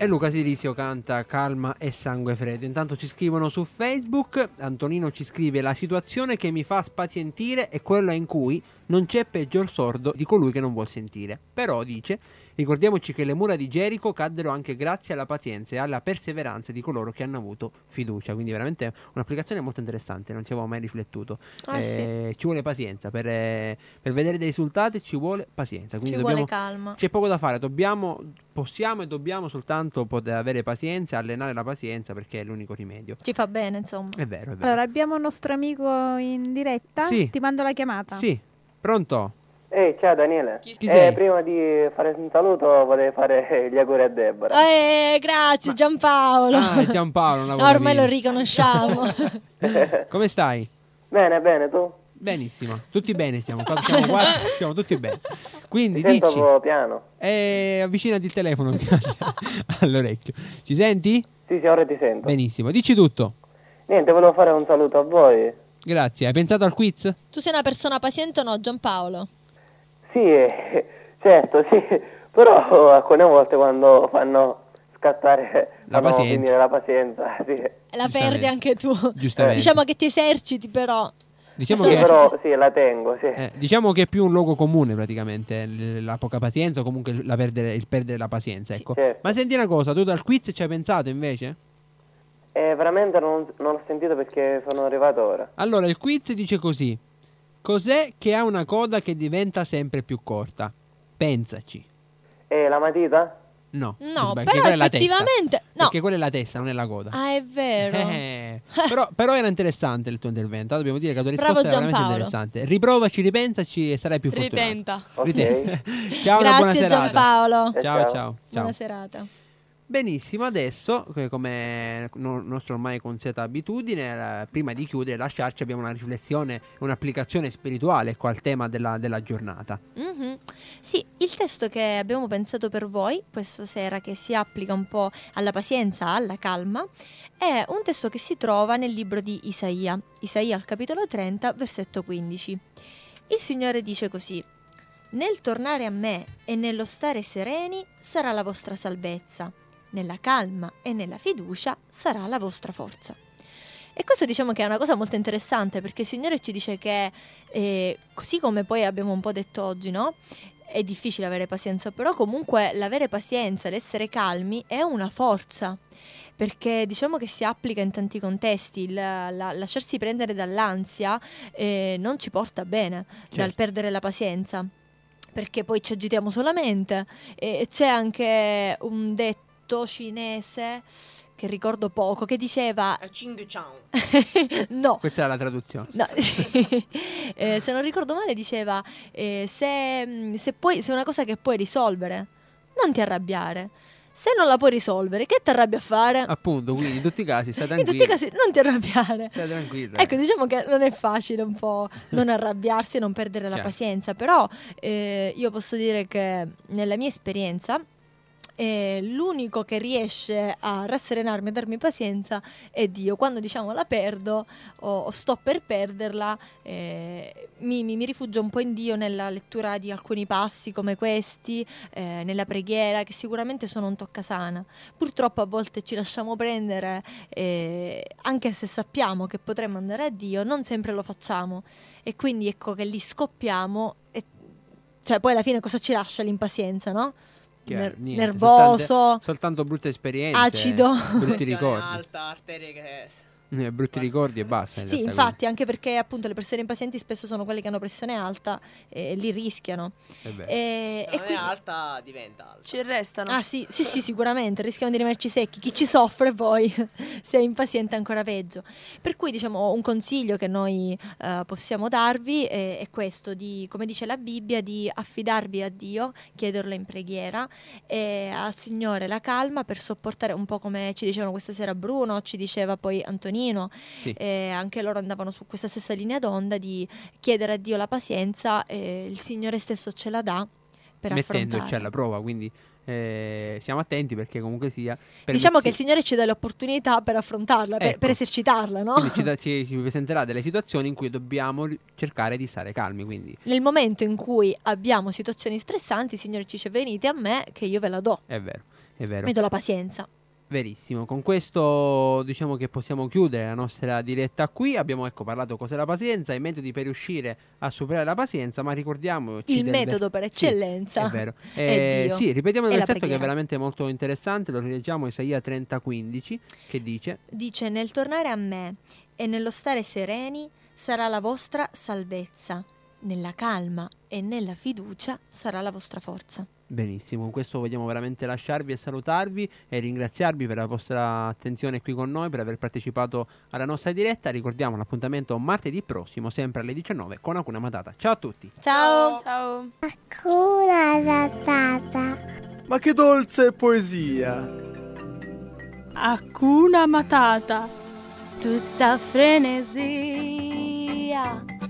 E Luca Sirisio canta Calma e sangue freddo. Intanto ci scrivono su Facebook. Antonino ci scrive: La situazione che mi fa spazientire è quella in cui non c'è peggior sordo di colui che non vuol sentire. Però dice: Ricordiamoci che le mura di Gerico caddero anche grazie alla pazienza e alla perseveranza di coloro che hanno avuto fiducia. Quindi, veramente un'applicazione molto interessante. Non ci avevo mai riflettuto. Ah, Eh, Ci vuole pazienza per, eh, per vedere dei risultati. Ci vuole pazienza. Quindi Ci dobbiamo, vuole calma. c'è poco da fare, dobbiamo, possiamo e dobbiamo soltanto poter avere pazienza, allenare la pazienza perché è l'unico rimedio. Ci fa bene, insomma. È vero, è vero. Allora, abbiamo un nostro amico in diretta. Sì. Ti mando la chiamata. Sì, pronto? Ehi, ciao Daniele. Chi Eh, sei? prima di fare un saluto vorrei fare <laughs> gli auguri a Deborah. Eh, grazie Giampaolo. Ah, Giampaolo, una <laughs> No, ormai lo riconosciamo. <laughs> Come stai? Bene, bene, tu? Benissimo, tutti bene stiamo, qua, siamo qua, siamo tutti bene. Quindi Ti sento dici, un po' piano. eh, avvicinati il telefono all'orecchio. Ci senti? Sì, sì, ora ti sento. Benissimo, dici tutto. Niente, volevo fare un saluto a voi. Grazie. Hai pensato al quiz? tu sei una persona paziente o no, Giampaolo? Sì, eh, certo, sì. Però alcune volte quando fanno scattare La pazienza. la pazienza, sì. La perdi anche tu. Giustamente. Diciamo che ti eserciti, però. Diciamo Sì, che, però sì, la tengo, sì. eh, diciamo che è più un luogo comune praticamente, la poca pazienza o comunque la perdere- il perdere la pazienza. Ecco. certo. Ma senti una cosa, tu dal quiz ci hai pensato invece? Eh, veramente non, non ho sentito perché sono arrivato ora. Allora, il quiz dice così. Cos'è che ha una coda che diventa sempre più corta? Pensaci. Eh, la matita? No. No, perché però quella è la testa. effettivamente. No. Perché quella è la testa, non è la coda. Ah, è vero. Eh, <laughs> però, però era interessante il tuo intervento. Dobbiamo dire che la tua Bravo risposta era veramente Giampaolo. interessante. Riprovaci, ripensaci e sarai più fortunato. Ritenta. Ok. Riten- <laughs> ciao, una buona Grazie serata. Giampaolo. Eh, Ciao, ciao. ciao, ciao. Buona serata. Benissimo, adesso, come no- nostra ormai consueta abitudine, prima di chiudere lasciarci abbiamo una riflessione, un'applicazione spirituale ecco, al tema della, della giornata. Mhm. Sì, il testo che abbiamo pensato per voi questa sera, che si applica un po' alla pazienza, alla calma, è un testo che si trova nel libro di Isaia, Isaia al capitolo 30, versetto 15. Il Signore dice così: Nel tornare a me e nello stare sereni sarà la vostra salvezza, nella calma e nella fiducia sarà la vostra forza. E questo diciamo che è una cosa molto interessante perché il Signore ci dice che, eh, così come poi abbiamo un po' detto oggi, no? È difficile avere pazienza, però comunque l'avere pazienza, l'essere calmi è una forza. Perché diciamo che si applica in tanti contesti, il- la- lasciarsi prendere dall'ansia eh, non ci porta bene dal Certo. perdere la pazienza, perché poi ci agitiamo solamente. E c'è anche un detto cinese che ricordo poco che diceva Ching Chang. <laughs> no, Questa è la traduzione. No, <laughs> eh, se non ricordo male diceva eh, se, mm, se, puoi, se è una cosa che puoi risolvere, non ti arrabbiare. Se non la puoi risolvere, che ti arrabbi a fare? Appunto, quindi in tutti i casi stai <laughs> In tranquillo. tutti i casi non ti arrabbiare. Stai tranquillo. Ecco, diciamo che non è facile un po' non arrabbiarsi e non perdere la Certo. pazienza, però eh, io posso dire che nella mia esperienza eh, l'unico che riesce a rasserenarmi e darmi pazienza è Dio. Quando diciamo la perdo o, sto per perderla, eh, mi, mi- rifugio un po' in Dio nella lettura di alcuni passi come questi, eh, nella preghiera, che sicuramente sono un toccasana. Purtroppo a volte ci lasciamo prendere, eh, anche se sappiamo che potremmo andare a Dio, non sempre lo facciamo. E quindi ecco che lì scoppiamo e cioè poi alla fine cosa ci lascia l'impazienza, no? Ner- niente, nervoso, soltanto, soltanto brutte esperienze. acido. Brutti Pressione ricordi. alta, arterie che... Eh, brutti ricordi e basta. in Sì, realtà, infatti, anche perché appunto le persone impazienti spesso sono quelle che hanno pressione alta e li rischiano. quindi, vero. E, Se e non quindi- è alta diventa alta. Ci restano. Ah sì, sì, sì, sicuramente, rischiamo di rimanerci secchi. Chi ci soffre poi, <laughs> se è impaziente, ancora peggio. Per cui, diciamo, un consiglio che noi eh, possiamo darvi è, è questo, di, come dice la Bibbia, di affidarvi a Dio, chiederlo in preghiera e al Signore la calma per sopportare un po' come ci dicevano questa sera Bruno, ci diceva poi Antonino, Sì. e anche loro andavano su questa stessa linea d'onda di chiedere a Dio la pazienza e il Signore stesso ce la dà per Mettendoci affrontarla. alla prova, quindi eh, siamo attenti perché comunque sia... per- Diciamo che il Signore ci dà l'opportunità per affrontarla, per, Ecco. per esercitarla, no? Quindi ci, da- <laughs> ci- ci presenterà delle situazioni in cui dobbiamo cercare di stare calmi, quindi Nel momento in cui abbiamo situazioni stressanti, il Signore ci dice venite a me che io ve la do. è vero, è vero. Mi do la pazienza. Verissimo, con questo diciamo che possiamo chiudere la nostra diretta qui. Abbiamo ecco, parlato cos'è la pazienza, i metodi per riuscire a superare la pazienza, ma ricordiamoci Il metodo per Sì, eccellenza è vero. <laughs> è Eh, Dio sì, ripetiamo il versetto che è veramente molto interessante, lo rileggiamo Isaia 30:15 che dice Dice nel tornare a me e nello stare sereni sarà la vostra salvezza, nella calma e nella fiducia sarà la vostra forza. Benissimo, con questo vogliamo veramente lasciarvi e salutarvi e ringraziarvi per la vostra attenzione qui con noi, per aver partecipato alla nostra diretta. Ricordiamo l'appuntamento martedì prossimo, sempre alle 19 con Hakuna Matata. Ciao a tutti! Ciao! Ciao! Hakuna Matata. Ma che dolce poesia! Hakuna Matata. Tutta frenesia,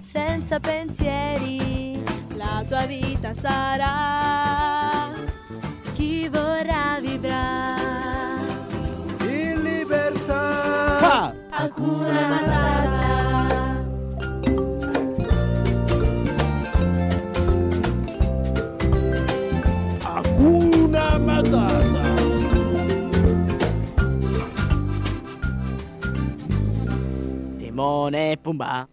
senza pensieri, la tua vita sarà. Chi vorrà vivrà. In libertà! Hakuna Matata. Hakuna Matata! Timone e Pumba.